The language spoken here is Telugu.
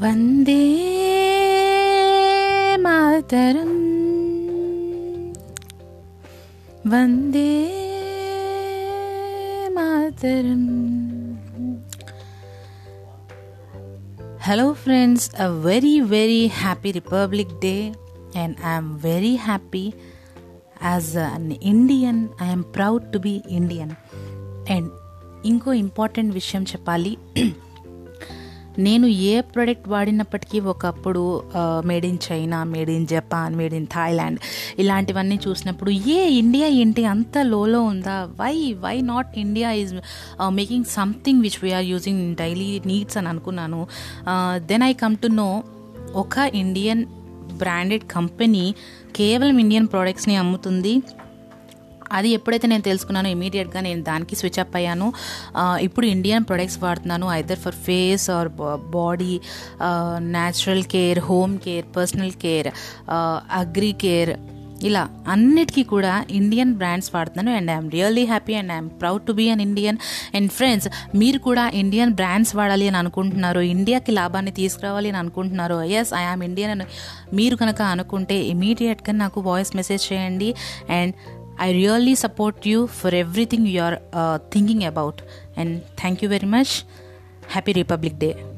Vande Mataram Vande Mataram hello friends a very very happy Republic Day and I'm very happy as an Indian I'm proud to be Indian and ఇంకో ఇంపార్టెంట్ విషయం చెప్పాలి. నేను ఏ ప్రోడక్ట్ వాడినప్పటికీ ఒకప్పుడు made in China made in Japan made in Thailand ఇలాంటివన్నీ చూసినప్పుడు ఏ ఇండియా ఏంటి? అంత లోలో ఉందా? Why why not India is making something which we are using daily needs అని అనుకున్నాను. Then I come to know ఒక ఇండియన్ బ్రాండెడ్ కంపెనీ కేవలం ఇండియన్ ప్రోడక్ట్స్ని అమ్ముతుంది. అది ఎప్పుడైతే నేను తెలుసుకున్నానో ఇమీడియట్గా నేను దానికి స్విచ్ అప్ అయ్యాను. ఇప్పుడు ఇండియన్ ప్రొడక్ట్స్ వాడుతున్నాను either for face or body natural care home care personal care agri care ఇలా అన్నిటికీ కూడా ఇండియన్ బ్రాండ్స్ వాడుతున్నాను. And I'm really happy and I'm proud to be an Indian and friends మీరు కూడా ఇండియన్ బ్రాండ్స్ వాడాలి అని అనుకుంటున్నారు ఇండియాకి లాభాన్ని తీసుకురావాలి అని అనుకుంటున్నారు ఎస్ ఐ ఆమ్ ఇండియన్ అని మీరు కనుక అనుకుంటే ఇమీడియట్గా నాకు వాయిస్ మెసేజ్ చేయండి. And I really support you for everything you are uh, thinking about. And thank you very much. Happy Republic Day.